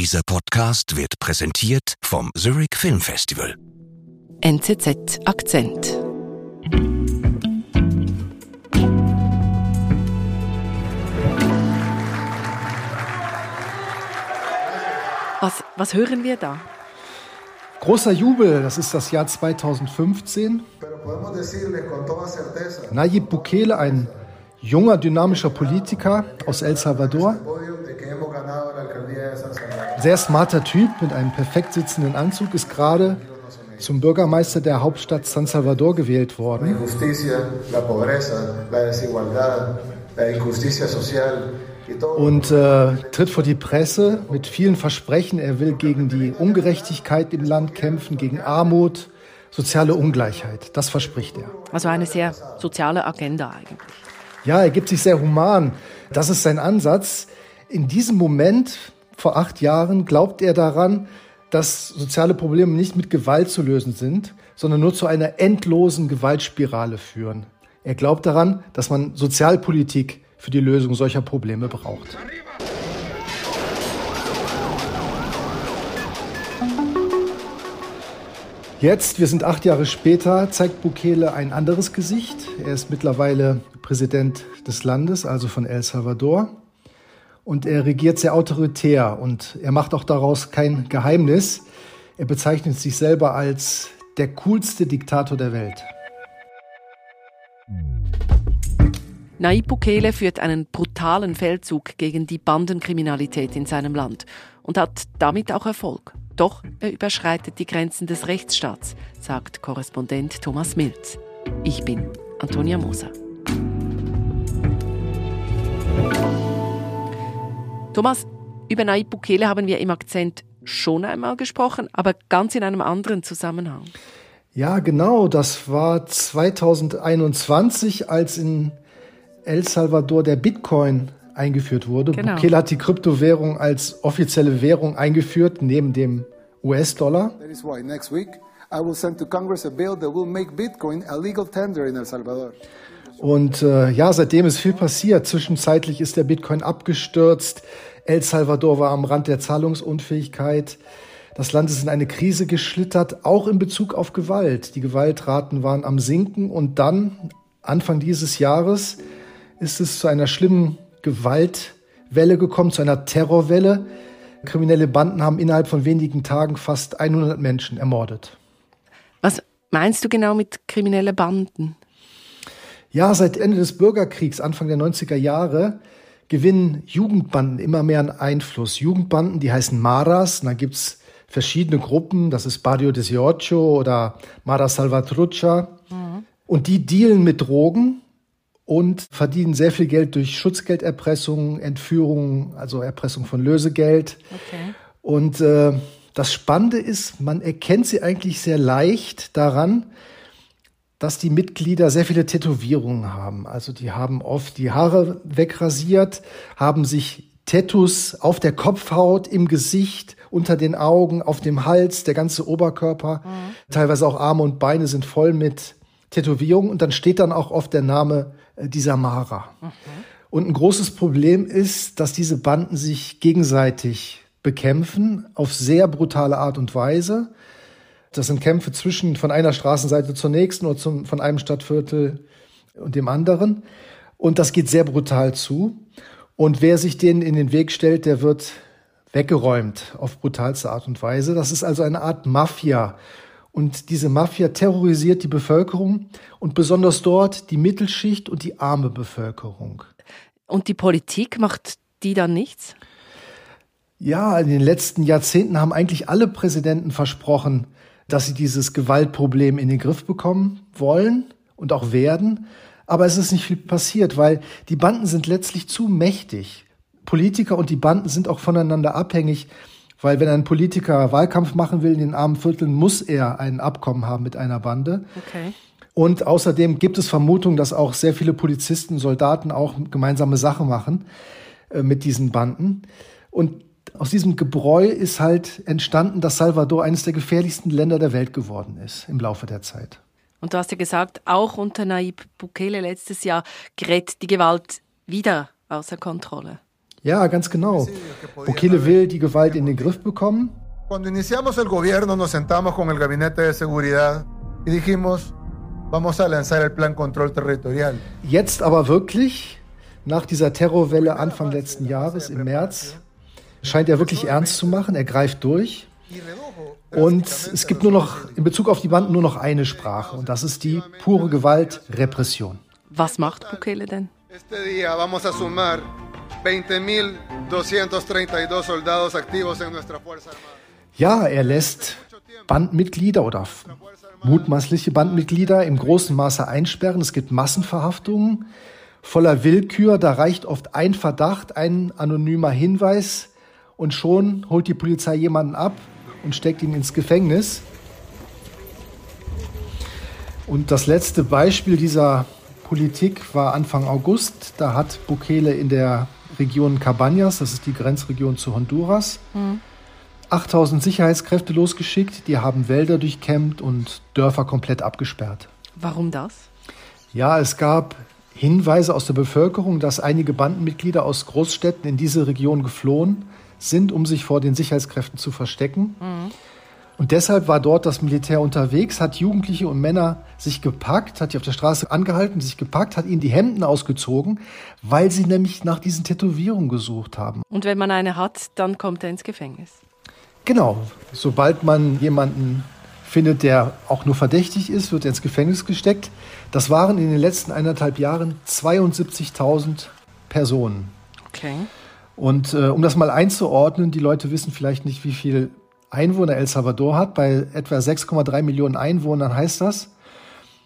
Dieser Podcast wird präsentiert vom Zurich Film Festival. NZZ Akzent. Was, was hören wir da? Großer Jubel, das ist das Jahr 2015. Nayib Bukele, ein junger, dynamischer Politiker aus El Salvador, sehr smarter Typ mit einem perfekt sitzenden Anzug, ist gerade zum Bürgermeister der Hauptstadt San Salvador gewählt worden. Und äh, tritt vor die Presse mit vielen Versprechen. Er will gegen die Ungerechtigkeit im Land kämpfen, gegen Armut, soziale Ungleichheit. Das verspricht er. Also eine sehr soziale Agenda eigentlich. Ja, er gibt sich sehr human. Das ist sein Ansatz. In diesem Moment vor acht Jahren glaubt er daran, dass soziale Probleme nicht mit Gewalt zu lösen sind, sondern nur zu einer endlosen Gewaltspirale führen. Er glaubt daran, dass man Sozialpolitik für die Lösung solcher Probleme braucht. Jetzt, wir sind acht Jahre später, zeigt Bukele ein anderes Gesicht. Er ist mittlerweile Präsident des Landes, also von El Salvador und er regiert sehr autoritär und er macht auch daraus kein Geheimnis. Er bezeichnet sich selber als der coolste Diktator der Welt. Nayib Bukele führt einen brutalen Feldzug gegen die Bandenkriminalität in seinem Land und hat damit auch Erfolg. Doch er überschreitet die Grenzen des Rechtsstaats, sagt Korrespondent Thomas Milz. Ich bin Antonia Moser. Thomas, über Nayib Bukele haben wir im Akzent schon einmal gesprochen, aber ganz in einem anderen Zusammenhang. Ja, genau. Das war 2021, als in El Salvador der Bitcoin eingeführt wurde. Genau. Bukele hat die Kryptowährung als offizielle Währung eingeführt, neben dem US-Dollar. That is why next week I will send to Congress a bill that will make Bitcoin a legal tender in El Salvador. Und äh, ja, seitdem ist viel passiert. Zwischenzeitlich ist der Bitcoin abgestürzt. El Salvador war am Rand der Zahlungsunfähigkeit. Das Land ist in eine Krise geschlittert, auch in Bezug auf Gewalt. Die Gewaltraten waren am Sinken und dann, Anfang dieses Jahres, ist es zu einer schlimmen Gewaltwelle gekommen, zu einer Terrorwelle. Kriminelle Banden haben innerhalb von wenigen Tagen fast 100 Menschen ermordet. Was meinst du genau mit kriminelle Banden? Ja, seit Ende des Bürgerkriegs, Anfang der 90er Jahre, gewinnen Jugendbanden immer mehr an Einfluss. Jugendbanden, die heißen Maras, und da gibt's verschiedene Gruppen, das ist Barrio 18 oder Mara Salvatrucha. Mhm. Und die dealen mit Drogen und verdienen sehr viel Geld durch Schutzgelderpressung, Entführung, also Erpressung von Lösegeld. Okay. Und äh, das Spannende ist, man erkennt sie eigentlich sehr leicht daran, dass die Mitglieder sehr viele Tätowierungen haben. Also die haben oft die Haare wegrasiert, haben sich Tattoos auf der Kopfhaut, im Gesicht, unter den Augen, auf dem Hals, der ganze Oberkörper. Mhm. Teilweise auch Arme und Beine sind voll mit Tätowierungen und dann steht dann auch oft der Name äh, dieser Mara. Mhm. Und ein großes Problem ist, dass diese Banden sich gegenseitig bekämpfen auf sehr brutale Art und Weise. Das sind Kämpfe zwischen von einer Straßenseite zur nächsten oder zum, von einem Stadtviertel und dem anderen. Und das geht sehr brutal zu. Und wer sich denen in den Weg stellt, der wird weggeräumt auf brutalste Art und Weise. Das ist also eine Art Mafia. Und diese Mafia terrorisiert die Bevölkerung und besonders dort die Mittelschicht und die arme Bevölkerung. Und die Politik macht die dann nichts? Ja, in den letzten Jahrzehnten haben eigentlich alle Präsidenten versprochen, dass sie dieses Gewaltproblem in den Griff bekommen wollen und auch werden. Aber es ist nicht viel passiert, weil die Banden sind letztlich zu mächtig. Politiker und die Banden sind auch voneinander abhängig, weil wenn ein Politiker Wahlkampf machen will in den armen Vierteln, muss er ein Abkommen haben mit einer Bande. Okay. Und außerdem gibt es Vermutungen, dass auch sehr viele Polizisten, Soldaten auch gemeinsame Sachen machen äh, mit diesen Banden. Und aus diesem Gebräu ist halt entstanden, dass Salvador eines der gefährlichsten Länder der Welt geworden ist im Laufe der Zeit. Und du hast ja gesagt, auch unter Nayib Bukele letztes Jahr gerät die Gewalt wieder außer Kontrolle. Ja, ganz genau. Bukele will die Gewalt in den Griff bekommen. Cuando iniciamos el gobierno nos sentamos con el gabinete de seguridad y dijimos, vamos a lanzar el plan control territorial. Jetzt aber wirklich, nach dieser Terrorwelle Anfang letzten Jahres im März, scheint er wirklich ernst zu machen. Er greift durch. Und es gibt nur noch, in Bezug auf die Banden, nur noch eine Sprache. Und das ist die pure Gewalt, Repression. Was macht Bukele denn? Este día vamos a sumar 20.232 soldados activos en nuestra Fuerza Armada. Ja, er lässt Bandmitglieder oder mutmaßliche Bandmitglieder im großen Maße einsperren. Es gibt Massenverhaftungen voller Willkür. Da reicht oft ein Verdacht, ein anonymer Hinweis und schon holt die Polizei jemanden ab und steckt ihn ins Gefängnis. Und das letzte Beispiel dieser Politik war Anfang August. Da hat Bukele in der Region Cabañas, das ist die Grenzregion zu Honduras, mhm. 8000 Sicherheitskräfte losgeschickt. Die haben Wälder durchkämmt und Dörfer komplett abgesperrt. Warum das? Ja, es gab Hinweise aus der Bevölkerung, dass einige Bandenmitglieder aus Großstädten in diese Region geflohen sind, um sich vor den Sicherheitskräften zu verstecken. Mhm. Und deshalb war dort das Militär unterwegs, hat Jugendliche und Männer sich gepackt, hat die auf der Straße angehalten, sich gepackt, hat ihnen die Hemden ausgezogen, weil sie nämlich nach diesen Tätowierungen gesucht haben. Und wenn man eine hat, dann kommt er ins Gefängnis. Genau. Sobald man jemanden findet, der auch nur verdächtig ist, wird er ins Gefängnis gesteckt. Das waren in den letzten eineinhalb Jahren 72.000 Personen. Okay. Und äh, um das mal einzuordnen, die Leute wissen vielleicht nicht, wie viel Einwohner El Salvador hat. Bei etwa 6,3 Millionen Einwohnern heißt das,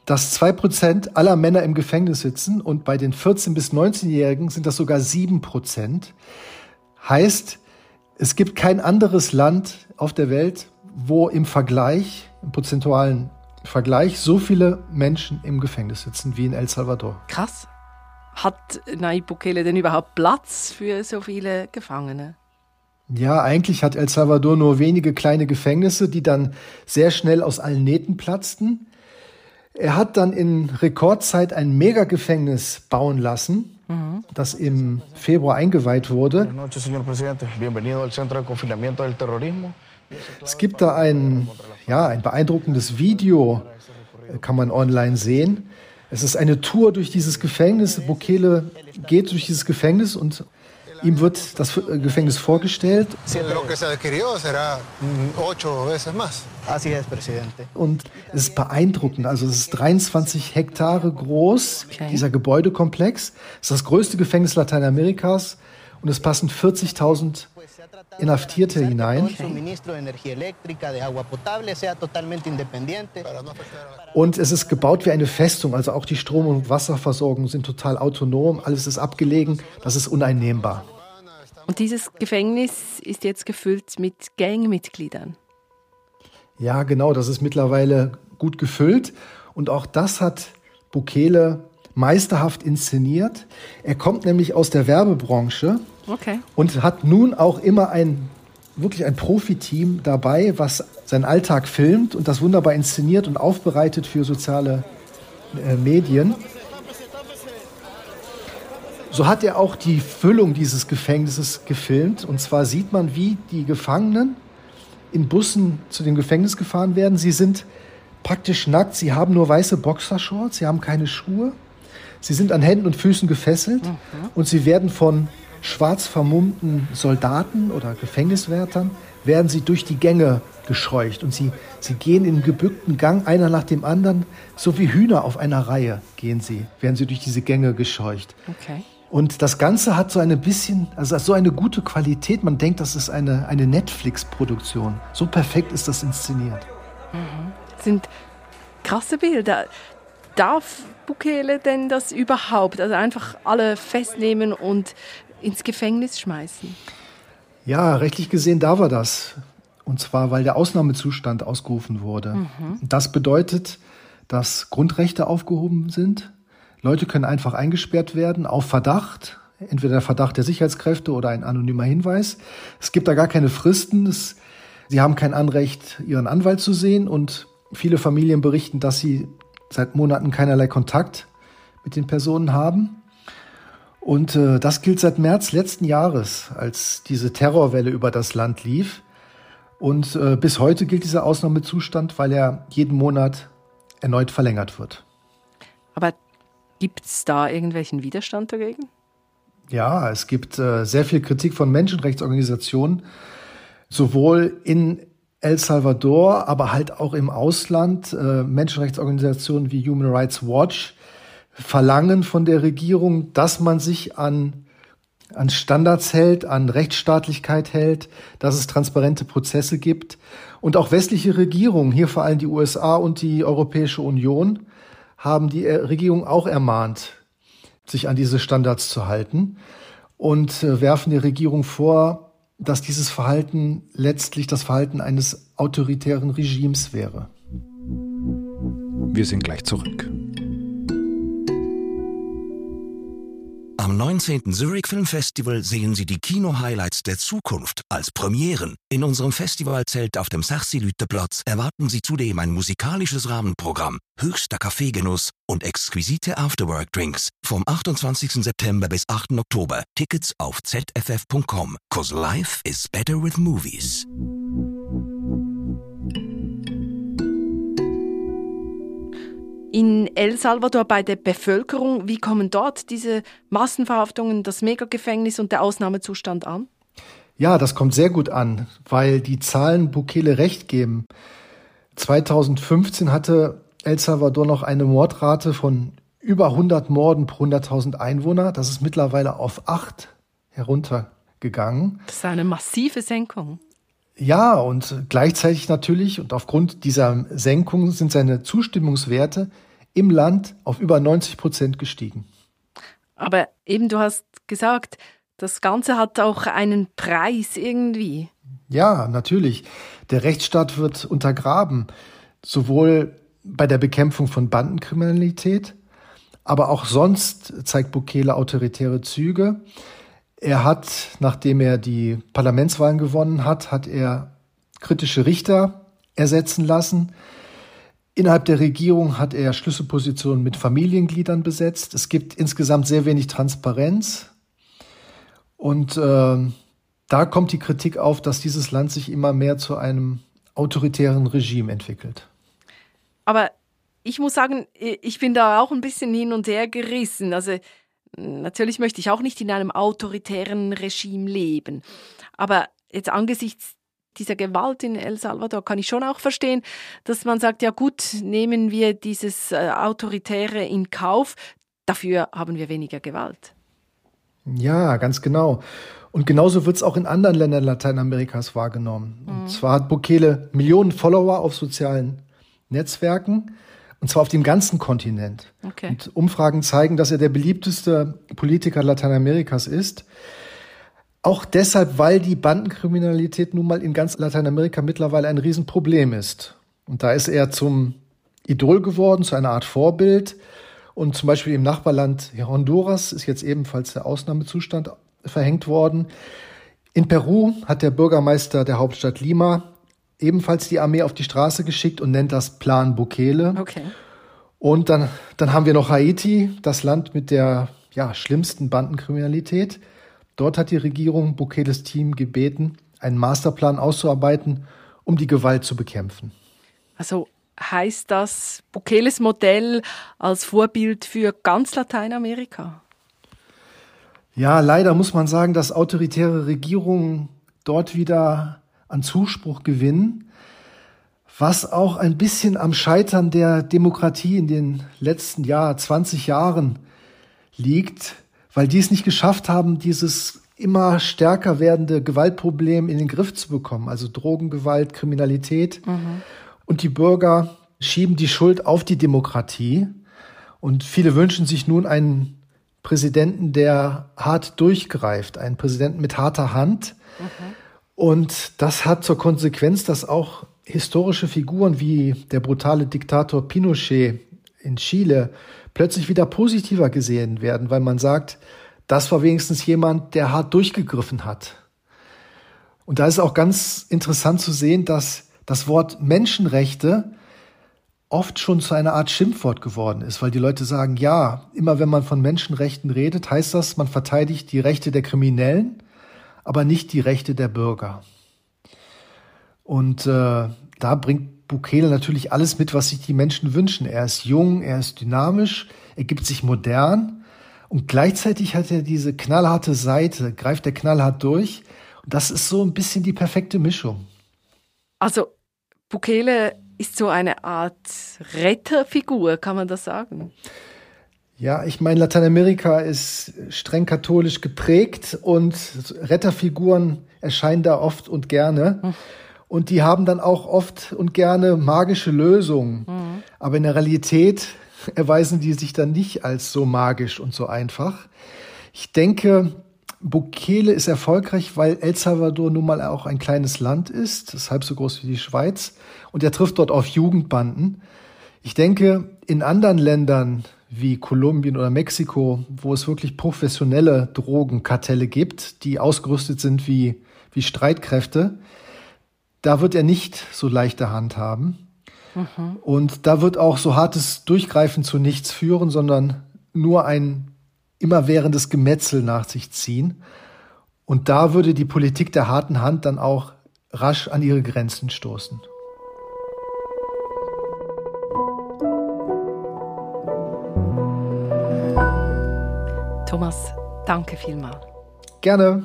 dass zwei Prozent aller Männer im Gefängnis sitzen und bei den 14- bis 19-Jährigen sind das sogar sieben Prozent. Heißt, es gibt kein anderes Land auf der Welt, wo im Vergleich, im prozentualen Vergleich, so viele Menschen im Gefängnis sitzen wie in El Salvador. Krass. Hat Nayib Bukele denn überhaupt Platz für so viele Gefangene? Ja, eigentlich hat El Salvador nur wenige kleine Gefängnisse, die dann sehr schnell aus allen Nähten platzten. Er hat dann in Rekordzeit ein Megagefängnis bauen lassen, mhm. das im Februar eingeweiht wurde. Es gibt da ein, ja, ein beeindruckendes Video, kann man online sehen. Es ist eine Tour durch dieses Gefängnis. Bukele geht durch dieses Gefängnis und ihm wird das Gefängnis vorgestellt. Und es ist beeindruckend. Also es ist 23 Hektare groß, okay. dieser Gebäudekomplex. Es ist das größte Gefängnis Lateinamerikas und es passen 40.000 Inhaftierte hinein. Und es ist gebaut wie eine Festung, also auch die Strom- und Wasserversorgung sind total autonom, alles ist abgelegen, das ist uneinnehmbar. Und dieses Gefängnis ist jetzt gefüllt mit Gangmitgliedern. Ja, genau, das ist mittlerweile gut gefüllt und auch das hat Bukele meisterhaft inszeniert. Er kommt nämlich aus der Werbebranche okay. und hat nun auch immer ein wirklich ein Profiteam dabei, was seinen Alltag filmt und das wunderbar inszeniert und aufbereitet für soziale äh, Medien. So hat er auch die Füllung dieses Gefängnisses gefilmt. Und zwar sieht man, wie die Gefangenen in Bussen zu dem Gefängnis gefahren werden. Sie sind praktisch nackt. Sie haben nur weiße Boxershorts. Sie haben keine Schuhe. Sie sind an Händen und Füßen gefesselt mhm. und sie werden von schwarz vermummten Soldaten oder Gefängniswärtern werden sie durch die Gänge gescheucht und sie, sie gehen in gebückten Gang, einer nach dem anderen, so wie Hühner auf einer Reihe gehen sie, werden sie durch diese Gänge gescheucht. Okay. Und das Ganze hat so eine bisschen, also so eine gute Qualität. Man denkt, das ist eine, eine Netflix-Produktion. So perfekt ist das inszeniert. Mhm. Sind krasse Bilder. Darf Bukele denn das überhaupt? Also einfach alle festnehmen und ins Gefängnis schmeißen? Ja, rechtlich gesehen darf er das. Und zwar, weil der Ausnahmezustand ausgerufen wurde. Mhm. Das bedeutet, dass Grundrechte aufgehoben sind. Leute können einfach eingesperrt werden auf Verdacht, entweder der Verdacht der Sicherheitskräfte oder ein anonymer Hinweis. Es gibt da gar keine Fristen. Es, sie haben kein Anrecht, ihren Anwalt zu sehen und viele Familien berichten, dass sie seit Monaten keinerlei Kontakt mit den Personen haben. Und äh, das gilt seit März letzten Jahres, als diese Terrorwelle über das Land lief. Und äh, bis heute gilt dieser Ausnahmezustand, weil er jeden Monat erneut verlängert wird. Aber gibt es da irgendwelchen Widerstand dagegen? Ja, es gibt äh, sehr viel Kritik von Menschenrechtsorganisationen, sowohl in El Salvador, aber halt auch im Ausland. Äh, Menschenrechtsorganisationen wie Human Rights Watch verlangen von der Regierung, dass man sich an, an Standards hält, an Rechtsstaatlichkeit hält, dass es transparente Prozesse gibt. Und auch westliche Regierungen, hier vor allem die USA und die Europäische Union, haben die Regierung auch ermahnt, sich an diese Standards zu halten und äh, werfen der Regierung vor, dass dieses Verhalten letztlich das Verhalten eines autoritären Regimes wäre. Wir sind gleich zurück. Am 19. Zurich Film Festival sehen Sie die Kino-Highlights der Zukunft als Premieren. In unserem Festivalzelt auf dem Sachsi-Lüteplatz erwarten Sie zudem ein musikalisches Rahmenprogramm, höchster Kaffeegenuss und exquisite Afterwork-Drinks vom 28. September bis 8. Oktober. Tickets auf zff.com. Cause life is better with movies. In El Salvador bei der Bevölkerung, wie kommen dort diese Massenverhaftungen, das Megagefängnis und der Ausnahmezustand an? Ja, das kommt sehr gut an, weil die Zahlen Bukele recht geben. 2015 hatte El Salvador noch eine Mordrate von über 100 Morden pro 100.000 Einwohner. Das ist mittlerweile auf acht heruntergegangen. Das ist eine massive Senkung. Ja, und gleichzeitig natürlich, und aufgrund dieser Senkung sind seine Zustimmungswerte im Land auf über 90 Prozent gestiegen. Aber eben, du hast gesagt, das Ganze hat auch einen Preis irgendwie. Ja, natürlich. Der Rechtsstaat wird untergraben, sowohl bei der Bekämpfung von Bandenkriminalität, aber auch sonst zeigt Bukele autoritäre Züge. Er hat, nachdem er die Parlamentswahlen gewonnen hat, hat er kritische Richter ersetzen lassen. Innerhalb der Regierung hat er Schlüsselpositionen mit Familiengliedern besetzt. Es gibt insgesamt sehr wenig Transparenz. Und äh, da kommt die Kritik auf, dass dieses Land sich immer mehr zu einem autoritären Regime entwickelt. Aber ich muss sagen, ich bin da auch ein bisschen hin und her gerissen. Also Natürlich möchte ich auch nicht in einem autoritären Regime leben. Aber jetzt angesichts dieser Gewalt in El Salvador kann ich schon auch verstehen, dass man sagt, ja gut, nehmen wir dieses äh, Autoritäre in Kauf, dafür haben wir weniger Gewalt. Ja, ganz genau. Und genauso wird es auch in anderen Ländern Lateinamerikas wahrgenommen. Mhm. Und zwar hat Bukele Millionen Follower auf sozialen Netzwerken. Und zwar auf dem ganzen Kontinent. Okay. Und Umfragen zeigen, dass er der beliebteste Politiker Lateinamerikas ist. Auch deshalb, weil die Bandenkriminalität nun mal in ganz Lateinamerika mittlerweile ein Riesenproblem ist. Und da ist er zum Idol geworden, zu einer Art Vorbild. Und zum Beispiel im Nachbarland Honduras ist jetzt ebenfalls der Ausnahmezustand verhängt worden. In Peru hat der Bürgermeister der Hauptstadt Lima ebenfalls die Armee auf die Straße geschickt und nennt das Plan Bukele. Okay. Und dann, dann haben wir noch Haiti, das Land mit der ja, schlimmsten Bandenkriminalität. Dort hat die Regierung Bukeles Team gebeten, einen Masterplan auszuarbeiten, um die Gewalt zu bekämpfen. Also heißt das Bukeles Modell als Vorbild für ganz Lateinamerika? Ja, leider muss man sagen, dass autoritäre Regierungen dort wieder an Zuspruch gewinnen, was auch ein bisschen am Scheitern der Demokratie in den letzten Jahr 20 Jahren liegt, weil die es nicht geschafft haben, dieses immer stärker werdende Gewaltproblem in den Griff zu bekommen, also Drogengewalt, Kriminalität. Mhm. Und die Bürger schieben die Schuld auf die Demokratie. Und viele wünschen sich nun einen Präsidenten, der hart durchgreift, einen Präsidenten mit harter Hand. Mhm. Und das hat zur Konsequenz, dass auch historische Figuren wie der brutale Diktator Pinochet in Chile plötzlich wieder positiver gesehen werden, weil man sagt, das war wenigstens jemand, der hart durchgegriffen hat. Und da ist auch ganz interessant zu sehen, dass das Wort Menschenrechte oft schon zu einer Art Schimpfwort geworden ist, weil die Leute sagen, ja, immer wenn man von Menschenrechten redet, heißt das, man verteidigt die Rechte der Kriminellen, aber nicht die Rechte der Bürger. Und äh, da bringt Bukele natürlich alles mit, was sich die Menschen wünschen. Er ist jung, er ist dynamisch, er gibt sich modern und gleichzeitig hat er diese knallharte Seite, greift er knallhart durch. Und das ist so ein bisschen die perfekte Mischung. Also Bukele ist so eine Art Retterfigur, kann man das sagen? Ja, ich meine, Lateinamerika ist streng katholisch geprägt und Retterfiguren erscheinen da oft und gerne. Hm. Und die haben dann auch oft und gerne magische Lösungen. Mhm. Aber in der Realität erweisen die sich dann nicht als so magisch und so einfach. Ich denke, Bukele ist erfolgreich, weil El Salvador nun mal auch ein kleines Land ist, das ist halb so groß wie die Schweiz, und er trifft dort auf Jugendbanden. Ich denke, in anderen Ländern wie Kolumbien oder Mexiko, wo es wirklich professionelle Drogenkartelle gibt, die ausgerüstet sind wie, wie Streitkräfte, da wird er nicht so leichte Hand haben. Mhm. Und da wird auch so hartes Durchgreifen zu nichts führen, sondern nur ein immerwährendes Gemetzel nach sich ziehen. Und da würde die Politik der harten Hand dann auch rasch an ihre Grenzen stoßen. Thomas, danke vielmals. Gerne.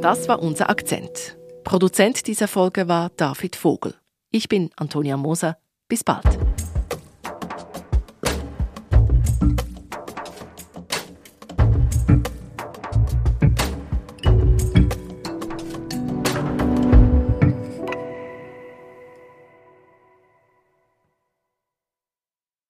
Das war unser Akzent. Produzent dieser Folge war David Vogel. Ich bin Antonia Moser. Bis bald.